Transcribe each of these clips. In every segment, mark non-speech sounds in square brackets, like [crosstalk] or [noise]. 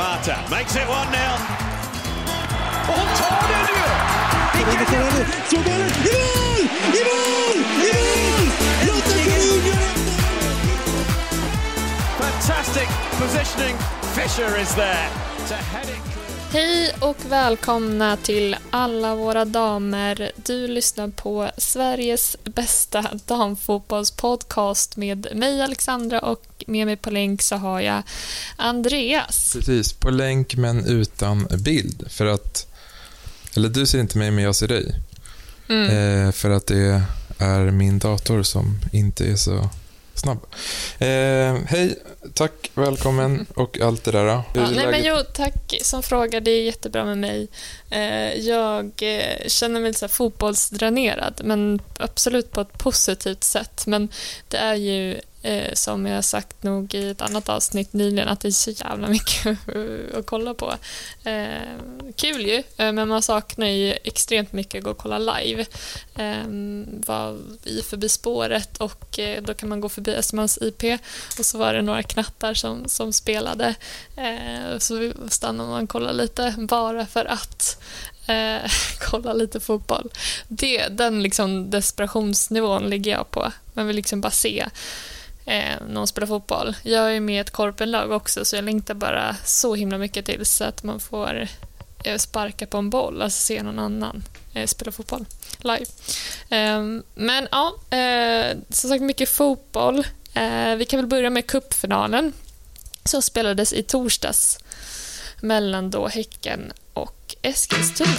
Mata makes it 1 0. Och hon tar den ju! Slår bollen i mål! I mål! I mål! Lotta Schelin gör Fantastic positioning. Fisher is there to head it. Hej och välkomna till alla våra damer. Du lyssnar på Sveriges bästa damfotbollspodcast med mig Alexandra och med mig på länk så har jag Andreas. Precis, på länk men utan bild. För att, eller du ser inte mig men jag ser dig. Mm. Eh, för att det är min dator som inte är så snabb. Eh, hej, tack, välkommen och allt det där. Ja, nej, men jo, tack som frågar. Det är jättebra med mig. Eh, jag eh, känner mig lite fotbollsdränerad, men absolut på ett positivt sätt. Men det är ju, eh, som jag sagt nog i ett annat avsnitt nyligen, att det är så jävla mycket [laughs] att kolla på. Kul ju, men man saknar ju extremt mycket att gå och kolla live. Eh, var i förbi spåret och då kan man gå förbi Östermalms IP och så var det några knattar som, som spelade. Eh, så stannade man och kollade lite bara för att eh, [laughs] kolla lite fotboll. Det, den liksom desperationsnivån ligger jag på. Man vill liksom bara se eh, någon spela fotboll. Jag är med i ett korpenlag också så jag längtar bara så himla mycket till så att man får eh, sparka på en boll, alltså se någon annan eh, spela fotboll live. Eh, men ja, eh, som sagt mycket fotboll. Eh, vi kan väl börja med cupfinalen som spelades i torsdags mellan då Häcken och Eskilstuna.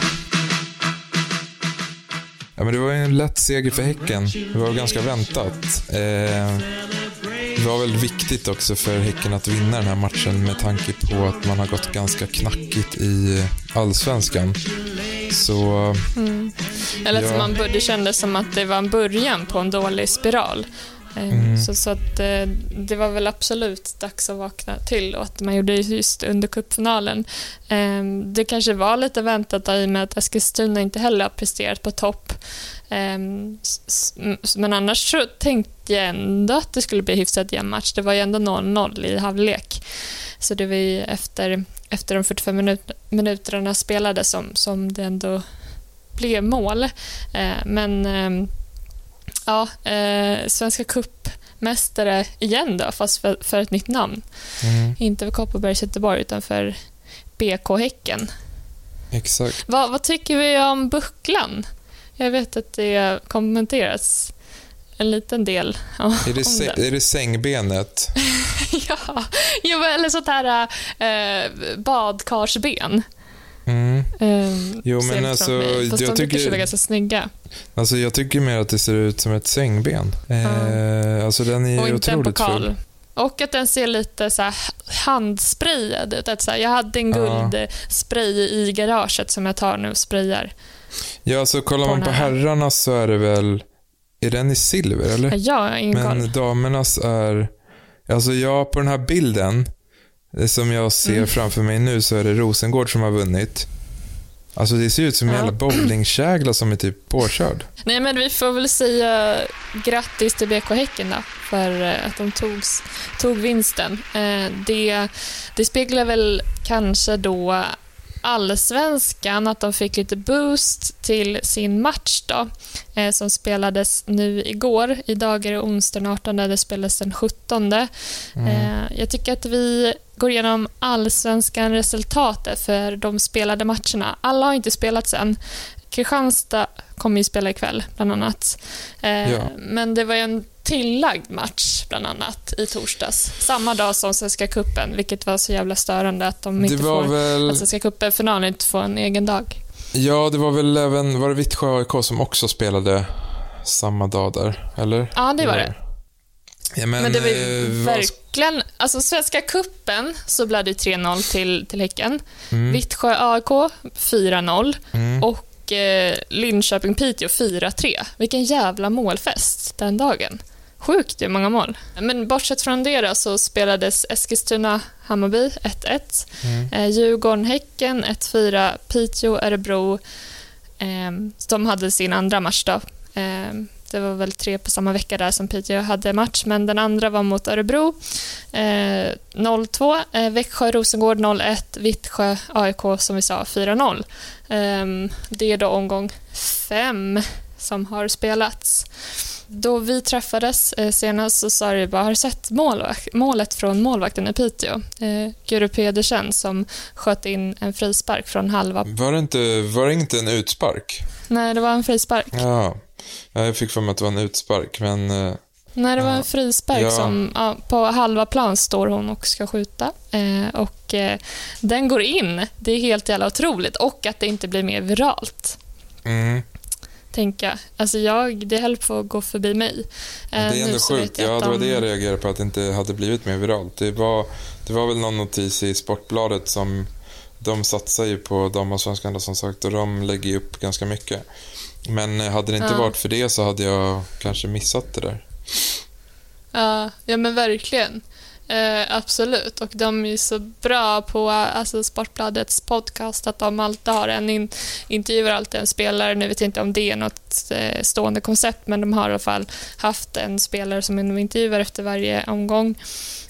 Ja, men det var en lätt seger för Häcken. Det var ganska väntat. Eh, det var väl viktigt också för Häcken att vinna den här matchen med tanke på att man har gått ganska knackigt i allsvenskan. Så Eller att Ja. man, det kändes som att det var en början på en dålig spiral. Eh, Mm. Så, så att eh, det var väl absolut dags att vakna till och att man gjorde just under cupfinalen. Eh, Det kanske var lite väntat i och med att Eskilstuna inte heller har presterat på topp. Eh, s- Men annars så tänkte jag ändå att det skulle bli hyfsat jämn match. Det var ju ändå 0-0 i halvlek. Så det var ju efter, efter de 45 minut, minuterna spelade som, som det ändå blev mål. Eh, men eh, ja, eh, Svenska cupmästare igen då, fast för, för ett nytt namn. mm, Inte för Kopparbergs Göteborg, utan för BK Häcken. exakt. Vad, vad tycker vi om bucklan? Jag vet att det har kommenterats en liten del om, Är det, om sä- den. är det sängbenet? [laughs] ja, eller sånt här eh, badkarsben. Mm. Eh, Jo, men alltså, mig. Fast jag de tycker- vara ganska snygga. Alltså jag tycker mer att det ser ut som ett sängben. Eh, alltså den är Och ju inte en otroligt pokal. ful. Och att den ser lite så här handsprayad ut. Att så här, jag hade en Ja. guldspray i garaget som jag tar nu och sprayar. Ja, alltså kollar På man på herrarnas så är det väl, är den i silver eller? Jag har ingen koll. Men damernas är, alltså jag på den här bilden, som jag ser Mm. framför mig nu så är det Rosengård som har vunnit. Alltså det ser ut som en Ja. jävla bowlingkägla som är typ påkörd. Nej, men vi får väl säga grattis till BK Häcken då, för eh, att de togs, tog vinsten. Eh, Det, det speglar väl kanske då allsvenskan, att de fick lite boost till sin match då, eh, som spelades nu igår. Idag är det onsdag den 18, det spelades den 17. Mm. Eh, Jag tycker att vi går igenom allsvenskan resultatet för de spelade matcherna. Alla har inte spelat sen. Kristianstad kommer ju spela ikväll, bland annat. Eh, Ja. Men det var ju en tillagd match, bland annat, i torsdags. Samma dag som Svenska cupen, vilket var så jävla störande att de inte får... väl, Att Svenska cupen-finalen inte får en egen dag. ja det var väl även, var det Vittsjö AIK som också spelade samma dag där, eller? Ja, det var det. Ja, men, Men det var ju eh, verkligen... Alltså, Svenska cupen så blev det 3-0 till, till Häcken. Mm, Vittsjö AIK 4-0. mm. Och eh, Linköping-Piteå 4-3. Vilken jävla målfest den dagen. Sjukt hur många mål. Men bortsett från det så spelades Eskilstuna-Hammarby 1-1. Mm. Eh, Djurgården-Häcken 1-4. Piteå-Örebro. Eh, de hade sin andra match då. Eh, det var väl tre på samma vecka där som Piteå hade match, men den andra var mot Örebro. Eh, 0-2. Eh, Växjö-Rosengård 0-1. Vittsjö-AIK som vi sa 4-0. Eh, det är då omgång fem som har spelats. Då vi träffades eh, senast så sa du bara, har du sett målvakt, målet från målvakten i Piteå? Eh, Guru Pedersen som sköt in en frispark från halva... Var det inte, var det inte en utspark? Nej, det var en frispark. Ja, jag fick för mig att det var en utspark, men... eh, Nej, det var en frispark Ja. som ja, på halva plan står hon och ska skjuta. Eh, och eh, den går in. Det är helt jävla otroligt. Och att det inte blir mer viralt. Mm, Tänka. Alltså jag, det höll på att gå förbi mig. det är nu ändå sjukt. Ja, det var de- det jag reagerade på, att det inte hade blivit mer viralt. Det var, det var väl någon notis i Sportbladet som... De satsar ju på damallsvenskan som sagt och de lägger upp ganska mycket. Men eh, hade det inte Ja. varit för det så hade jag kanske missat det där. Ja, ja men verkligen. Eh, absolut. Och de är så bra på alltså Sportbladets podcast att de alltid har en in, intervjuar alltid en spelare. Nu vet jag inte om det är något eh, stående koncept men de har i alla fall haft en spelare som de intervjuar efter varje omgång.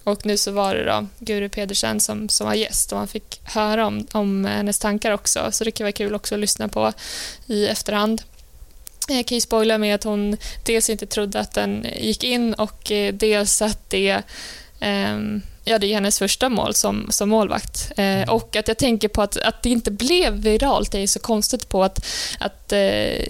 Och nu så var det då Guru Pedersen som, som var gäst och man fick höra om, om hennes tankar också. Så det kan vara kul också att lyssna på i efterhand. Jag kan ju spoila med att hon dels inte trodde att den gick in och eh, dels att det, ehm, ja, det är hennes första mål som, som målvakt. Eh, och att jag tänker på att, att det inte blev viralt, det är så konstigt på att, att, eh,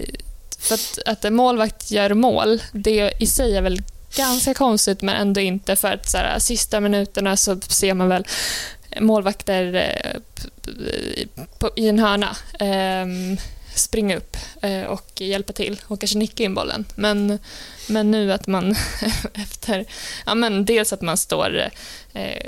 för att, att en målvakt gör mål, det i sig är väl ganska konstigt men ändå inte för att så här, sista minuterna så ser man väl målvakter eh, på, i en hörna ehm, springa upp eh, och hjälpa till och kanske nicka in bollen. Men, men nu att man [laughs] efter, ja men dels att man står eh,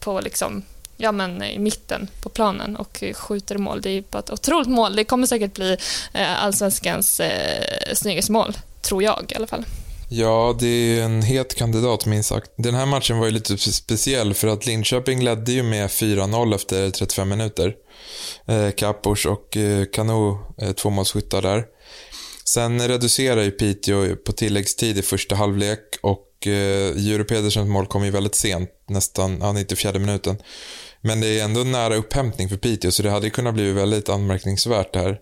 på liksom, ja men i mitten på planen och skjuter mål. Det är ju bara ett otroligt mål. Det kommer säkert bli eh, allsvenskans eh, snyggaste mål, tror jag i alla fall. Ja, det är en het kandidat minst sagt. Den här matchen var ju lite speciell för att Linköping ledde ju med 4-0 efter 35 minuter. Eh, Kappors och eh, Kano, eh, tvåmålsskyttar där. Sen reducerar ju Piteå på tilläggstid i första halvlek och eh, Jure Pedersens mål kom ju väldigt sent, nästan ja, 94 minuten. Men det är ändå nära upphämtning för Piteå så det hade ju kunnat bli väldigt anmärkningsvärt det här.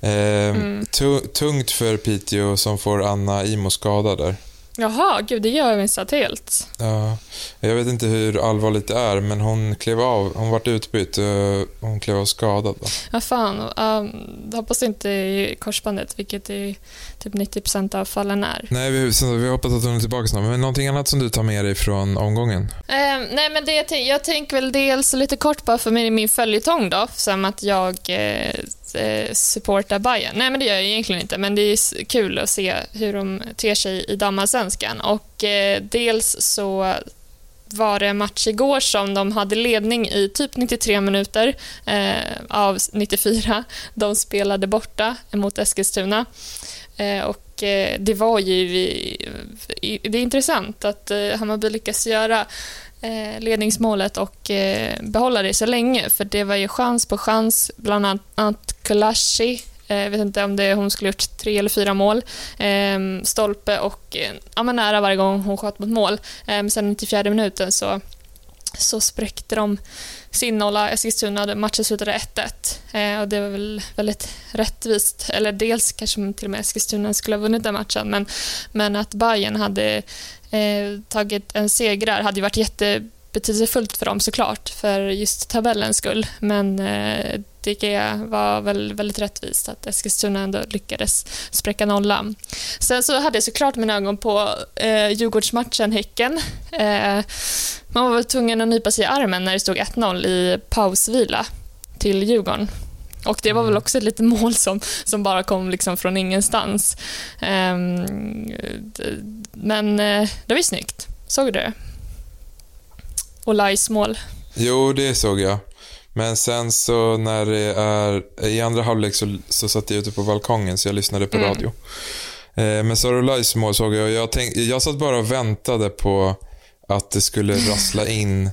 Eh, tu- tungt för Piteå som får Anna Imo skadad där. Jaha, gud, det gör jag missat helt. Ja, jag vet inte hur allvarligt det är, men hon klev av. Hon vart utbytt och hon klev av skadad. Va? Vad fan, um, hoppas inte i korsbandet, vilket är typ 90% av fallen är. Nej, vi, vi hoppas att hon är tillbaka snart. Men någonting annat som du tar med dig från omgången? Eh, nej, men det jag, tänk, jag tänker väl dels lite kort bara för min, min följetong då, som att jag eh, eh, supportar Bayern. Nej, men det gör jag egentligen inte, men det är kul att se hur de ter sig i allsvenskan. Och eh, dels så var det en match igår som de hade ledning i typ 93 minuter eh, av 94. De spelade borta mot Eskilstuna. Eh, och eh, det var ju... i- i- Det är intressant att eh, Hammarby lyckas göra eh, ledningsmålet och eh, behålla det så länge. För det var ju chans på chans, bland annat Kulashi. Jag vet inte om det, hon skulle gjort tre eller fyra mål. Ehm, stolpe och eh, ja, men nära varje gång hon sköt mot mål. Men sen 94 minuten så, så spräckte de sin nolla. Eskilstuna, matchen slutade 1-1. Ehm, och det var väl väldigt rättvist. Eller dels kanske till och med Eskilstuna skulle ha vunnit den matchen. Men, men att Bayern hade eh, tagit en seger hade ju varit jätte jättebetydelsefullt för dem såklart, för just tabellens skull. Men eh, det var väl väldigt rättvist att Eskilstuna ändå lyckades spräcka nollan. Sen så hade jag såklart mina ögon på eh, Djurgårdsmatchen Häcken. Eh, man var väl tvungen att nypa sig i armen när det stod 1-0 i pausvila till Djurgården. Och det var väl också ett litet mål som, som bara kom liksom från ingenstans. Ehm, men det var ju snyggt. Såg du det? Och Lais mål. Jo, det såg jag. Men sen så när det är... I andra halvlek så, så satt jag ute på balkongen så jag lyssnade på Mm. radio. Eh, men Sarolais mål såg jag och jag, tänk, jag satt bara och väntade på att det skulle [laughs] rassla in.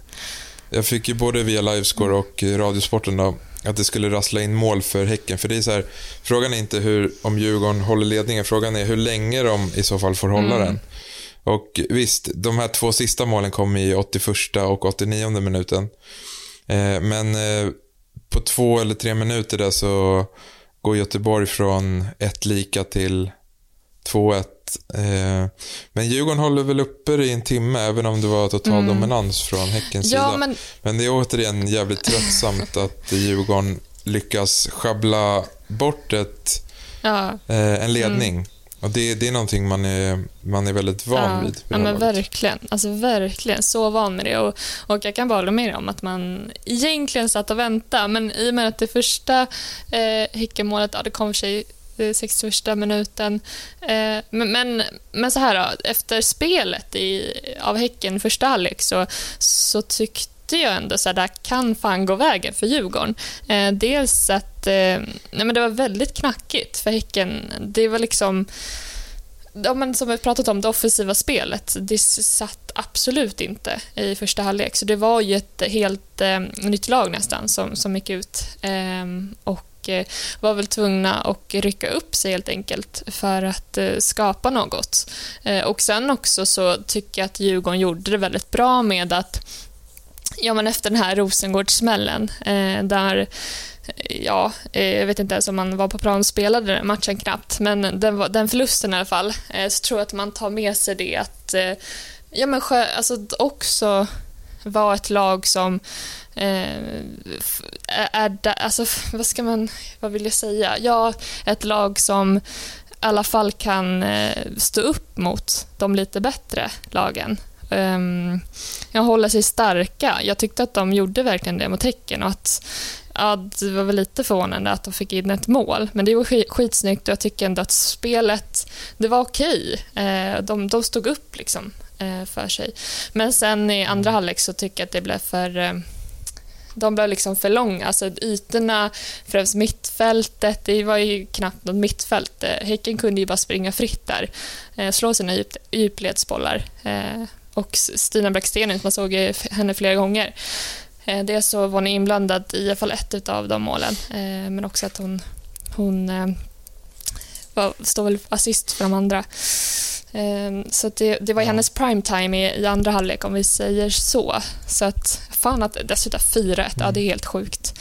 Jag fick ju både via Livescore och eh, Radiosporten då, att det skulle rassla in mål för Häcken. För det är så här, frågan är inte hur, om Djurgården håller ledningen, frågan är hur länge de i så fall får hålla den. Och visst, de här två sista målen kom i 81 och 89 minuten. Eh, men eh, på två eller tre minuter där så går Göteborg från ett lika till 2-1. Eh, men Djurgården håller väl uppe i en timme även om det var total dominans från Häckens Ja, sida. men- Men det är återigen jävligt tröttsamt [laughs] att Djurgården lyckas schabbla bort ett, Ja, en ledning. Och det, det är någonting man är, man är väldigt van ja, vid. ja men verkligen. Alltså verkligen så van med det. Och, och jag kan bara hålla med om att man egentligen satt och väntade, men i och med att det första eh, Häckenmålet, ja det kom för sig eh, 61 minuten. Eh, men, men, men så här då, efter spelet i, av Häcken första halvlek så, så tyckte jag ändå så här, det här kan fan gå vägen för Djurgården. Eh, dels att eh, nej men det var väldigt knackigt för Häcken. Det var liksom ja, men som vi pratat om, det offensiva spelet, det satt absolut inte i första halvlek. Så det var ju ett helt eh, nytt lag nästan som, som gick ut eh, och eh, var väl tvungna att rycka upp sig helt enkelt för att eh, skapa något. Eh, och sen också så tycker jag att Djurgården gjorde det väldigt bra med att Ja, men efter den här Rosengårdssmällen, eh, där eh, Ja, eh, jag vet inte ens om man var på plan och spelade den matchen knappt, men den, den förlusten i alla fall, eh, så tror jag att man tar med sig det att ja, men sjö, alltså, också vara ett lag som eh, är, där, alltså vad ska man, vad vill jag säga? Ja, ett lag som i alla fall kan stå upp mot de lite bättre lagen. Um, jag håller sig starka. Jag tyckte att de gjorde verkligen det mot Häcken och att ja, det var väl lite förvånande att de fick in ett mål, men det var skit, skitsnyggt och jag tycker ändå att spelet, det var okej. Eh, de, de stod upp liksom eh, för sig. Men sen i andra halvlek så tycker jag att det blev för eh, de blev liksom för långa. Alltså ytorna, främst mittfältet, det var ju knappt något mittfält. Häcken kunde ju bara springa fritt där, slå sina djup, djupledsbollar. Och Stina Blackstenius, man såg henne flera gånger. Eh, dels så var hon inblandad i alla fall ett av de målen, eh, men också att hon, hon eh, var, står väl assist för de andra. Så det, det var hennes primetime i, i andra halvlek om vi säger så. Så att, fan att dessutom 4-1, ja det är helt sjukt.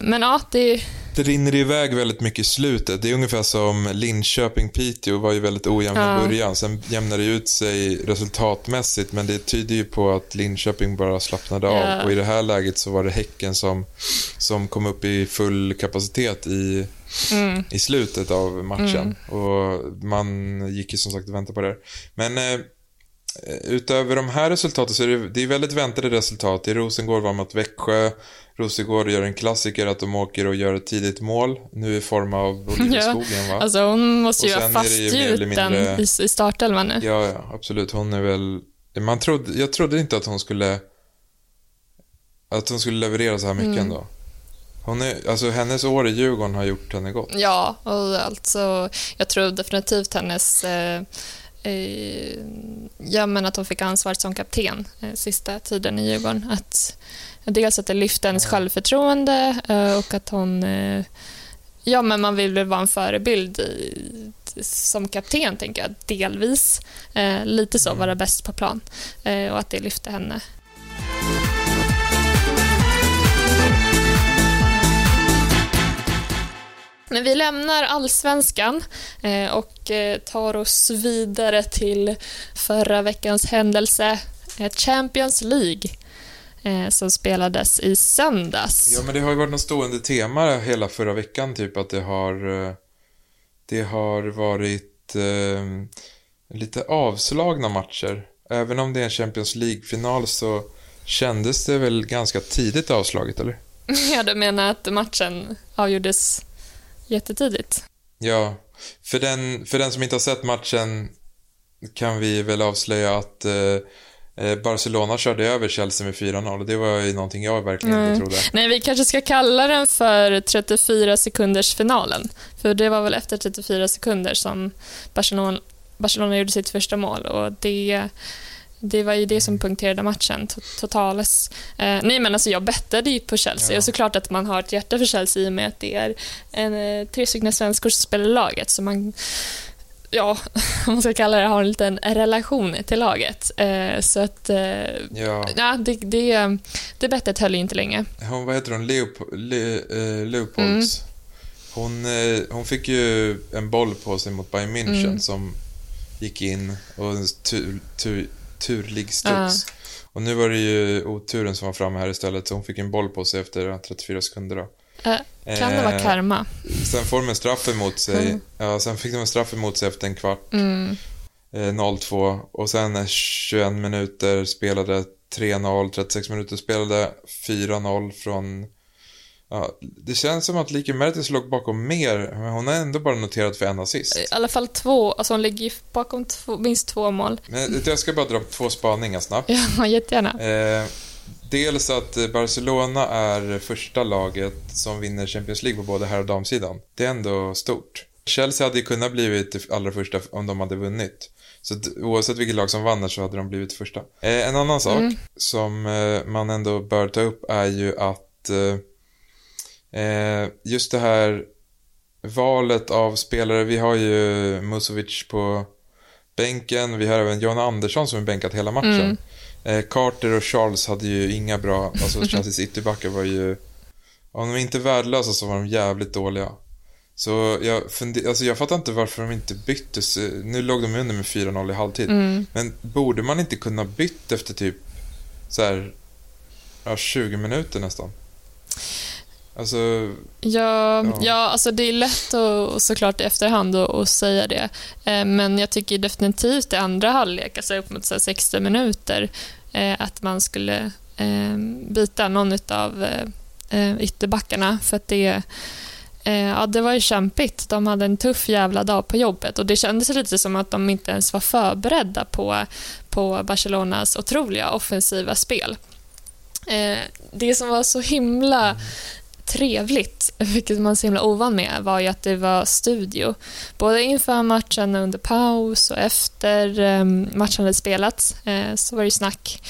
Men ja, det, Det rinner iväg väldigt mycket i slutet. Det är ungefär som Linköping-Piteå var ju väldigt ojämn Ja. i början. Sen jämnade det ut sig resultatmässigt, men det tyder ju på att Linköping bara slappnade Ja. av. Och i det här läget så var det Häcken som, som kom upp i full kapacitet i, mm, i slutet av matchen. Och man gick ju som sagt och väntade på det. Men eh, utöver de här resultaten så är det, det är väldigt väntade resultat. I Rosengård var mot Växjö. Rosengård gör en klassiker att de åker och gör ett tidigt mål. Nu i form av [laughs] Ja, Skogen va? alltså hon måste ju ha fastgjuten mindre- i, i startelvan nu. Ja, ja, absolut. Hon är väl... Man trodde, jag trodde inte att hon skulle... Att hon skulle leverera så här mycket Mm. ändå. Hon är, alltså hennes år i Djurgården har gjort henne gott. Ja, och alltså, jag tror definitivt hennes... Eh, eh, ja, men att hon fick ansvaret som kapten eh, sista tiden i Djurgården. Att, dels att det lyfte hennes självförtroende eh, och att hon... Eh, ja, men man vill väl vara en förebild i, som kapten, tänker jag, delvis. Eh, lite så, vara bäst på plan. Eh, och att det lyfte henne. Men vi lämnar allsvenskan eh, och eh, tar oss vidare till förra veckans händelse, eh, Champions League, som spelades i söndags. Ja, men det har ju varit något stående tema hela förra veckan, typ att det har... Det har varit eh, lite avslagna matcher. Även om det är en Champions League-final så kändes det väl ganska tidigt avslaget, eller? [laughs] Ja, du menar att matchen avgjordes jättetidigt? Ja, för den, för den som inte har sett matchen kan vi väl avslöja att eh, eh, Barcelona körde över Chelsea med 4-0. Det var ju någonting jag verkligen inte trodde. Nej, vi kanske ska kalla den för 34 sekunders finalen. För det var väl efter 34 sekunder som Barcelona, Barcelona gjorde sitt första mål och det det var ju det som punkterade matchen totales. Eh, nej men alltså jag bettade ju på Chelsea ja. och såklart att man har ett hjärta för Chelsea i och med att det är en, eh, tre stycken svenskor som spelar laget så man ja, [laughs] om man ska kalla det, har en liten relation till laget. Eh, så att, eh, ja. ja det, det, det bettet höll ju inte länge. Hon, vad heter hon, Leop Le, eh, Leopolds. Mm. Hon, eh, hon fick ju en boll på sig mot Bayern München mm. som gick in och turlig studs. Uh. Och nu var det ju oturen som var framme här istället, så hon fick en boll på sig efter 34 sekunder. Då. Uh, kan det vara eh, karma? Sen får de en straff emot sig. Mm. Ja, sen fick de en straff emot sig efter en kvart. Mm. Eh, 0-2. Och sen 21 minuter spelade 3-0, 36 minuter spelade 4-0 från Ja, det känns som att Liki Mertens låg bakom mer, men hon har ändå bara noterat för en assist. I alla fall två, alltså hon ligger bakom två, minst två mål. Men jag ska bara dra två spaningar snabbt. Ja, [laughs] jättegärna. Eh, dels att Barcelona är första laget som vinner Champions League på både herr och damsidan. Det är ändå stort. Chelsea hade ju kunnat blivit det allra första om de hade vunnit. Så oavsett vilket lag som vann så hade de blivit första. Eh, en annan sak mm. som eh, man ändå bör ta upp är ju att Eh, just det här valet av spelare. Vi har ju Musovic på bänken. Vi har även Jan Andersson som är bänkat hela matchen. Mm. Eh, Carter och Charles hade ju inga bra, alltså [laughs] Chelseas ytterbackar var ju, om de inte värdelösa så var de jävligt dåliga. Så jag, funder, alltså jag fattar inte varför de inte byttes. Nu låg de under med 4-0 i halvtid. Mm. Men borde man inte kunna bytt efter typ så här, ja, 20 minuter nästan? Alltså, ja, ja. ja, alltså det är lätt att, såklart i efterhand att säga det. Eh, men jag tycker definitivt i andra halvlek, alltså upp mot 60 minuter, eh, att man skulle eh, byta någon av ytterbackarna. För att det, ja, det var ju kämpigt. De hade en tuff jävla dag på jobbet och det kändes lite som att de inte ens var förberedda på, på Barcelonas otroliga offensiva spel. Det som var så himla trevligt, vilket man är så himla ovan med, var ju att det var studio. Både inför matchen, under paus och efter ehm, matchen hade spelats eh, så var det snack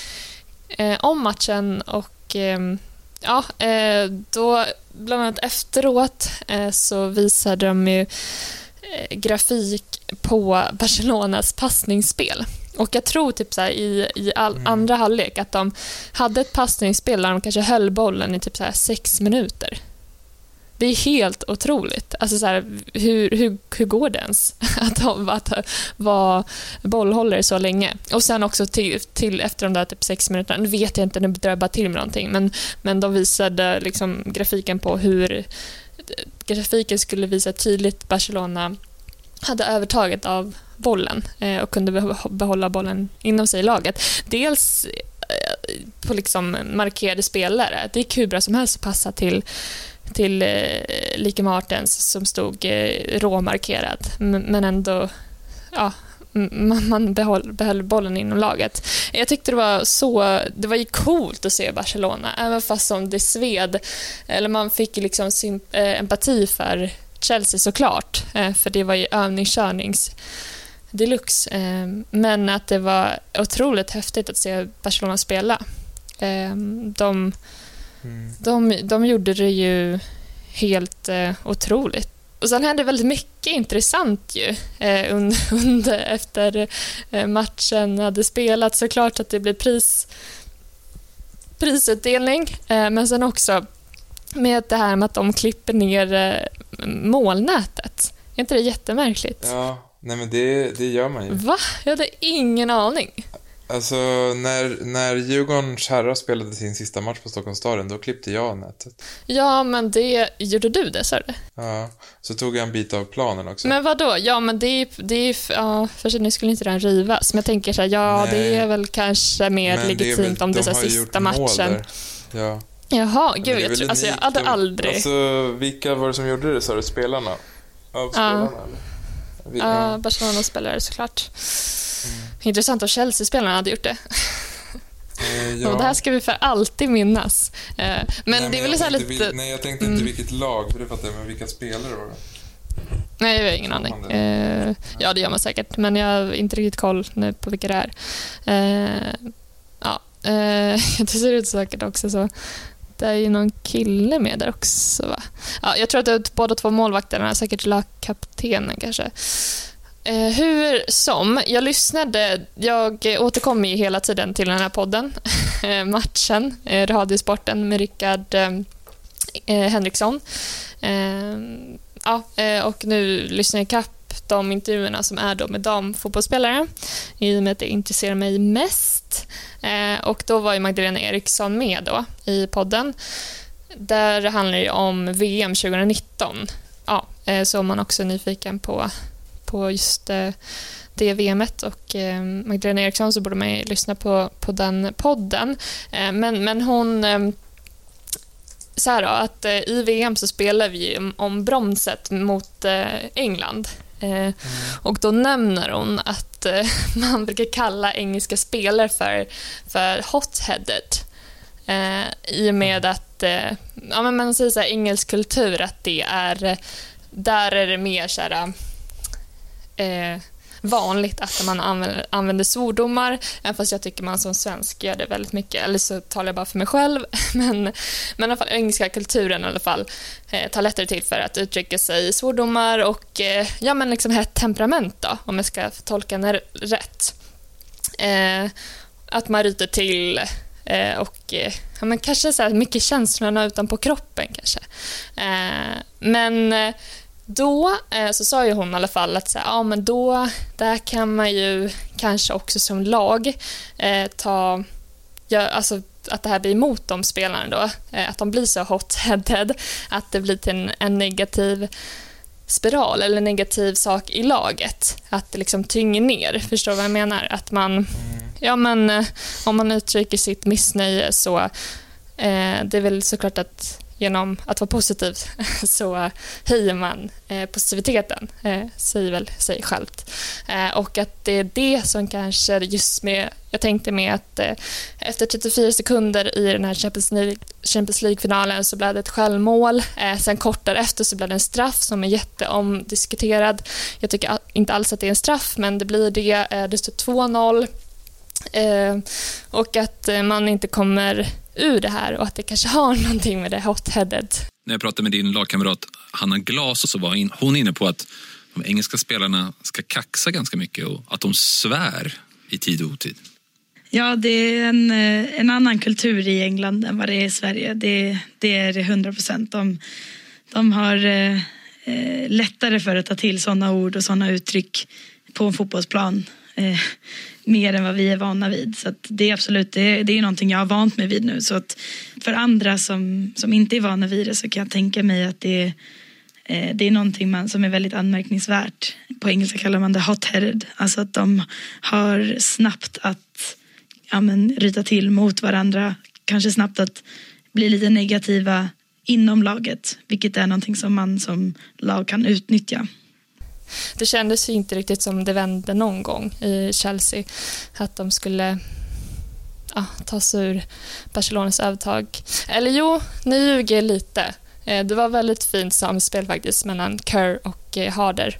eh, om matchen och ehm, ja, eh, då bland annat efteråt så visade de ju grafik på Barcelonas passningsspel. Och jag tror typ så i, i all, mm. andra halvlek att de hade ett passningsspel där de kanske höll bollen i typ så sex minuter. Det är helt otroligt. Alltså så här, hur, hur, hur går det ens [laughs] att, att vara bollhållare så länge? Och sen också till, till efter de där typ sex minuterna, nu vet jag inte, nu drar jag bara till med någonting, men, men de visade liksom grafiken på hur grafiken skulle visa tydligt Barcelona hade övertaget av bollen eh, och kunde behålla bollen inom sig i laget. Dels eh, på liksom markerade spelare. Det gick hur bra som helst att passa till till eh, Like Martens som stod eh, råmarkerad men ändå ja, man, man behöll, bollen inom laget. Jag tyckte det var så, det var ju coolt att se Barcelona, även fast som det sved, eller man fick liksom symp, eh, empati för Chelsea såklart, eh, för det var ju övningskörnings deluxe. Eh, men att det var otroligt häftigt att se Barcelona spela. De, mm. de, de gjorde det ju helt otroligt. Och sen hände väldigt mycket intressant ju under, [laughs] under, efter matchen hade spelat. Såklart att det blev pris, prisutdelning, men sen också med det här med att de klipper ner molnätet. Är inte det jättemärkligt? Ja, nej men det, det gör man ju. Va? Jag hade ingen aning. Alltså, när, när Djurgårdens herrar spelade sin sista match på Stockholms stadion, då klippte jag nätet. Ja, men det... Gjorde du det, sa du? Ja, så tog jag en bit av planen också. Men vad då? Ja, men det är det är Ja, för nu skulle inte den rivas. Men jag tänker så här, ja, Nej. det är väl kanske mer men legitimt väl, om det är så sista matchen. Ja. Jaha, gud, jag, tror, alltså, jag hade aldrig... Alltså, vilka var det som gjorde det, sa du? Spelarna? Av spelarna, ja. eller? Ja, Barcelona-spelare såklart. Mm. Intressant om Chelsea-spelarna hade gjort det. Eh, [laughs] ja. Det här ska vi för alltid minnas. Eh, men nej, det är väl så lite... nej, jag tänkte inte mm. vilket lag, för det fattar jag, men vilka spelare var det? Nej, jag har ingen aning. Eh, ja, det gör man säkert, men jag har inte riktigt koll nu på vilka det är. Eh, ja, eh, [laughs] det ser ut säkert också så. Det är ju någon kille med där också, va? Ja, jag tror att det är båda två målvakterna, säkert lagkaptenen kanske. Eh, hur som, jag lyssnade, jag återkommer ju hela tiden till den här podden, [laughs] eh, matchen, eh, Radiosporten med Rickard eh, eh Henriksson. Eh, ja, eh, och nu lyssnar jag ikapp de intervjuerna som är då med damfotbollsspelare i och med att det intresserar mig mest. Eh, och då var ju Magdalena Eriksson med då i podden. Där handlar det om VM 2019. Ja, eh, så om man också är nyfiken på, på just eh, det VMet och Magdalena Eriksson så borde man ju lyssna på, på den podden. Men, men hon så här då, att eh, i VM så spelar vi om bronset mot eh, England. Eh, Och då nämner hon att eh, [laughs] man brukar kalla engelska spelare för, för hot-headed. Eh, I och med att, eh, ja men man säger så här, engelsk kultur, att det är, eh, där är det mer så här, eh, vanligt att man använder, använder svordomar, även fast jag tycker man som svensk gör det väldigt mycket, eller så talar jag bara för mig själv, [laughs] men, men i alla fall engelska kulturen i alla fall eh, tar lättare till för att uttrycka sig i svordomar och eh, ja, men liksom hett temperament då, om jag ska tolka henne rätt. Eh, att man ryter till eh, och eh, ja, men kanske så här mycket känslorna utanpå kroppen kanske. Eh, men eh, då eh, så sa ju hon i alla fall att så här, ja, men då, där kan man ju kanske också som lag eh, ta, ja, alltså att det här blir emot de spelarna då, eh, att de blir så hot-headed, att det blir till en, en negativ spiral eller negativ sak i laget. Att det liksom tynger ner. Förstår du vad jag menar? Att man, ja men eh, om man uttrycker sitt missnöje så eh, det är väl såklart att genom att vara positiv [laughs] så höjer man eh, positiviteten, eh, säger väl sig självt. Eh, och att det är det som kanske just med, jag tänkte med att efter 34 sekunder i den här Champions League-finalen så blev det ett självmål. Sen kort därefter så blev det en straff som är jätteomdiskuterad. Jag tycker inte alls att det är en straff, men det blir det. Det står 2-0. Och att man inte kommer ur det här och att det kanske har [laughs] någonting med det hot-headed. När jag pratade med din lagkamrat Hanna Glas så var in, hon inne på att de engelska spelarna ska kaxa ganska mycket och att de svär i tid och otid. Ja, det är en, eh, en annan kultur i England än vad det är i Sverige. Det, det är det hundra procent. De, de har eh, eh, lättare för att ta till sådana ord och sådana uttryck på en fotbollsplan. Eh, mer än vad vi är vana vid. Så att det är absolut, det, det är någonting jag har vant mig vid nu. Så att för andra som, som inte är vana vid det så kan jag tänka mig att det är eh, det är någonting man, som är väldigt anmärkningsvärt. På engelska kallar man det hot-headed. Alltså att de har snabbt att ja, men, ryta till mot varandra. Kanske snabbt att bli lite negativa inom laget. Vilket är någonting som man som lag kan utnyttja. Det kändes ju inte riktigt som det vände någon gång i Chelsea. Att de skulle ja, ta sig ur Barcelonas övertag. Eller jo, nu ljuger lite. Eh, det var väldigt fint samspel faktiskt mellan Kerr och eh, Harder.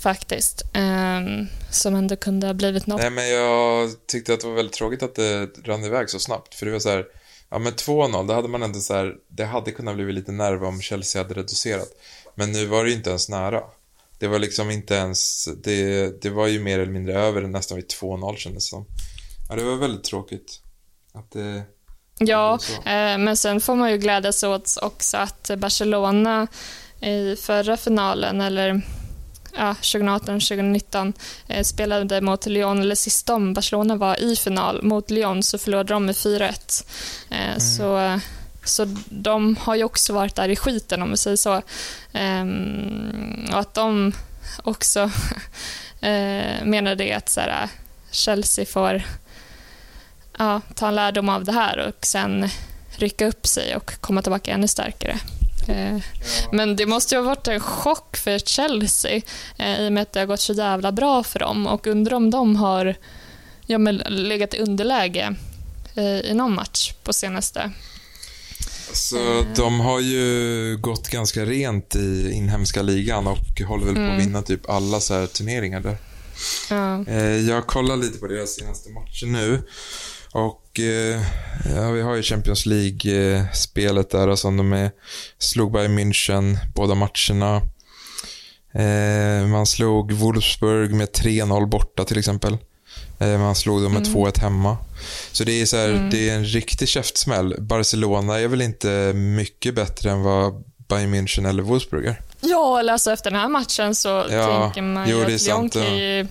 Faktiskt. Ehm, som ändå kunde ha blivit något. Nej, men jag tyckte att det var väldigt tråkigt att det rann iväg så snabbt. För det var så här, ja men 2-0, det hade man ändå så här, det hade kunnat bli lite nerv om Chelsea hade reducerat. Men nu var det ju inte ens nära. Det var liksom inte ens, det, det var ju mer eller mindre över nästan vid 2-0 kändes det som. Ja, det var väldigt tråkigt. Att det... Ja, eh, men sen får man ju glädjas åt också att Barcelona i förra finalen, eller ja, 2018-2019, eh, spelade mot Lyon, eller sist om Barcelona var i final mot Lyon så förlorade de med 4-1. Eh, Så, så de har ju också varit där i skiten om man säger så. Ehm, och att de också [laughs] eh, menar det att så här, Chelsea får ja, ta en lärdom av det här och sen rycka upp sig och komma tillbaka ännu starkare. Eh, Men det måste ju ha varit en chock för Chelsea eh, i och med att det har gått så jävla bra för dem och undrar om de har ja, men legat i underläge eh, i någon match på senaste. Så de har ju gått ganska rent i inhemska ligan och håller väl på att vinna typ alla så här turneringar där. Ja. Eh, Jag kollar lite på deras senaste matcher nu. Och eh, ja, vi har ju Champions League-spelet där som de är, slog Bayern München båda matcherna. Eh, man slog Wolfsburg med 3-0 borta till exempel. Eh, man slog dem med 2-1 hemma. Så det är, så här, det är en riktig käftsmäll. Barcelona är väl inte mycket bättre än vad Bayern München eller Wolfsburg är. Ja, eller alltså efter den här matchen så Ja, tänker man ju att Lyon kan ju,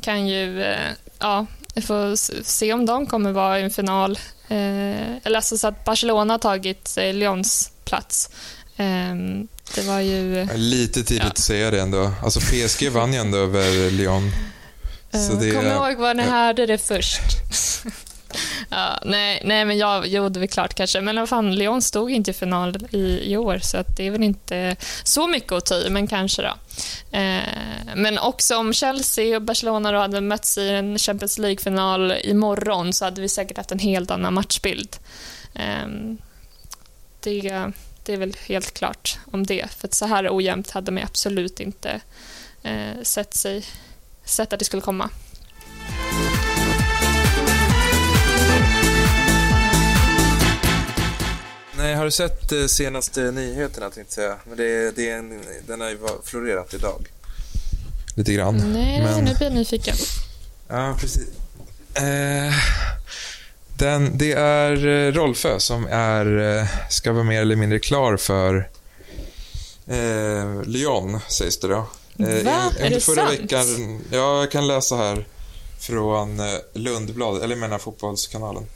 kan ju eh, ja, vi får se om de kommer vara i en final. Eh, eller alltså så att Barcelona har tagit Lyons plats. Eh, det var ju... Lite tidigt Ja. att säga det ändå. Alltså PSG vann ju ändå över Lyon. Så eh, det Kom är- ihåg var ni hörde det först. [laughs] ja, nej, nej, men jag gjorde väl klart kanske. Men vad fan, Lyon stod inte i final i, i år, så att det är väl inte så mycket att ta i, men kanske då. Eh, men också om Chelsea och Barcelona då hade mötts i en Champions League-final imorgon så hade vi säkert haft en helt annan matchbild. Eh, det, det är väl helt klart om det, för så här ojämnt hade man absolut inte eh, sett, sig, sett att det skulle komma. Nej, har du sett eh, senaste nyheterna tänkte jag? Men det, det är en, den har ju florerat idag. Lite grann. Nej, Men- nu blir jag nyfiken. Ja, precis. Eh, den, det är eh, Rolfö som är, eh, ska vara mer eller mindre klar för eh, Lyon, sägs det då. Eh, Va? Är det förra sant? veckan, ja, jag kan läsa här från eh, Lundbladet, eller jag menar Fotbollskanalen.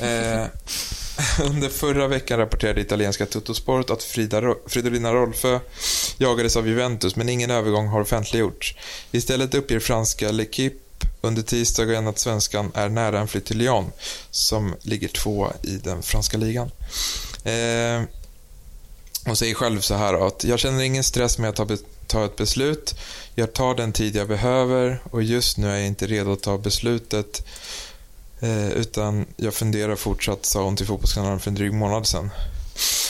Eh, [laughs] under förra veckan rapporterade italienska Tuttosport att Frida, Fridolina Rolfö jagades av Juventus, men ingen övergång har offentliggjorts. Istället uppger franska L'Equipe under tisdagen att svenskan är nära en flytt till Lyon, som ligger två i den franska ligan. Eh, hon säger själv så här att jag känner ingen stress med att be- ta ett beslut. Jag tar den tid jag behöver och just nu är jag inte redo att ta beslutet eh, utan jag funderar fortsatt, sa hon till Fotbollskanalen för en dryg månad sedan.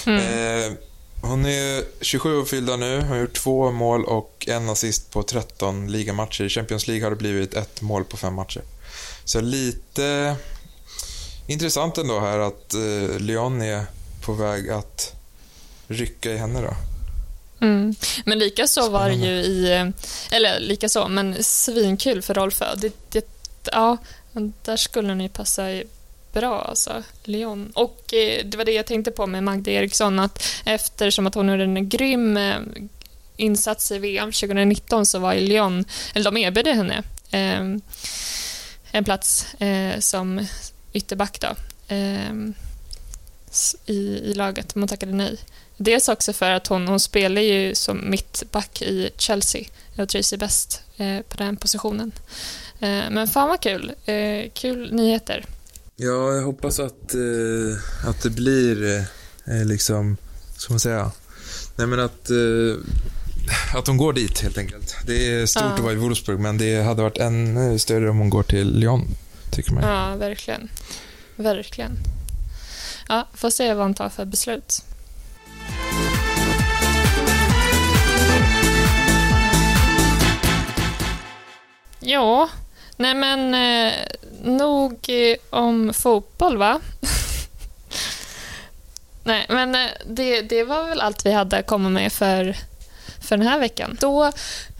Eh, hon är 27 år fyllda nu, har gjort två mål och en assist på 13 ligamatcher. I Champions League har det blivit ett mål på fem matcher. Så lite intressant ändå här att eh, Lyon är på väg att rycka i henne då. Mm. Men lika så var det ju i, eller lika så, men svinkul för Rolfö. Det, det, ja, där skulle ni passa bra alltså, Lyon. Och eh, det var det jag tänkte på med Magda Eriksson, att eftersom att hon gjorde en grym eh, insats i VM 2019 så var ju Lyon, eller de erbjöd henne eh, en plats eh, som ytterback då, eh, i, i laget, men hon tackade nej. Dels också för att hon, hon spelar ju som mittback i Chelsea och trivs bäst eh, på den positionen. Eh, men fan vad kul. Eh, kul nyheter. Ja, jag hoppas att, eh, att det blir eh, liksom, ska man säga, nej men att, eh, att hon går dit helt enkelt. Det är stort Ja. att vara i Wolfsburg, men det hade varit ännu större om hon går till Lyon, tycker man. Ja, verkligen. Verkligen. Ja, får se vad han tar för beslut. Ja, nej men eh, nog eh, om fotboll va? [laughs] nej, men eh, det, det var väl allt vi hade att komma med för, för den här veckan. Då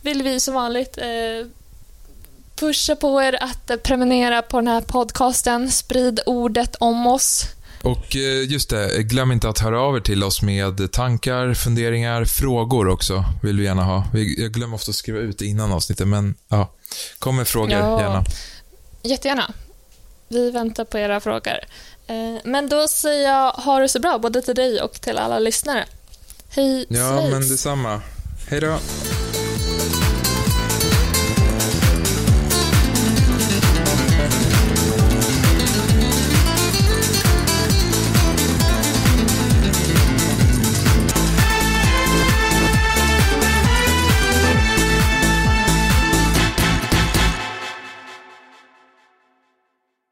vill vi som vanligt eh, pusha på er att prenumerera på den här podcasten. Sprid ordet om oss. Och eh, just det, glöm inte att höra av er till oss med tankar, funderingar, frågor också. Vill vi gärna ha. Jag glömmer ofta att skriva ut det innan avsnittet, men ja. Kom med frågor, Ja. gärna. Jättegärna. Vi väntar på era frågor. Eh, Men då säger jag ha det så bra, både till dig och till alla lyssnare. Hej Ja, svejs. men detsamma. Hej då.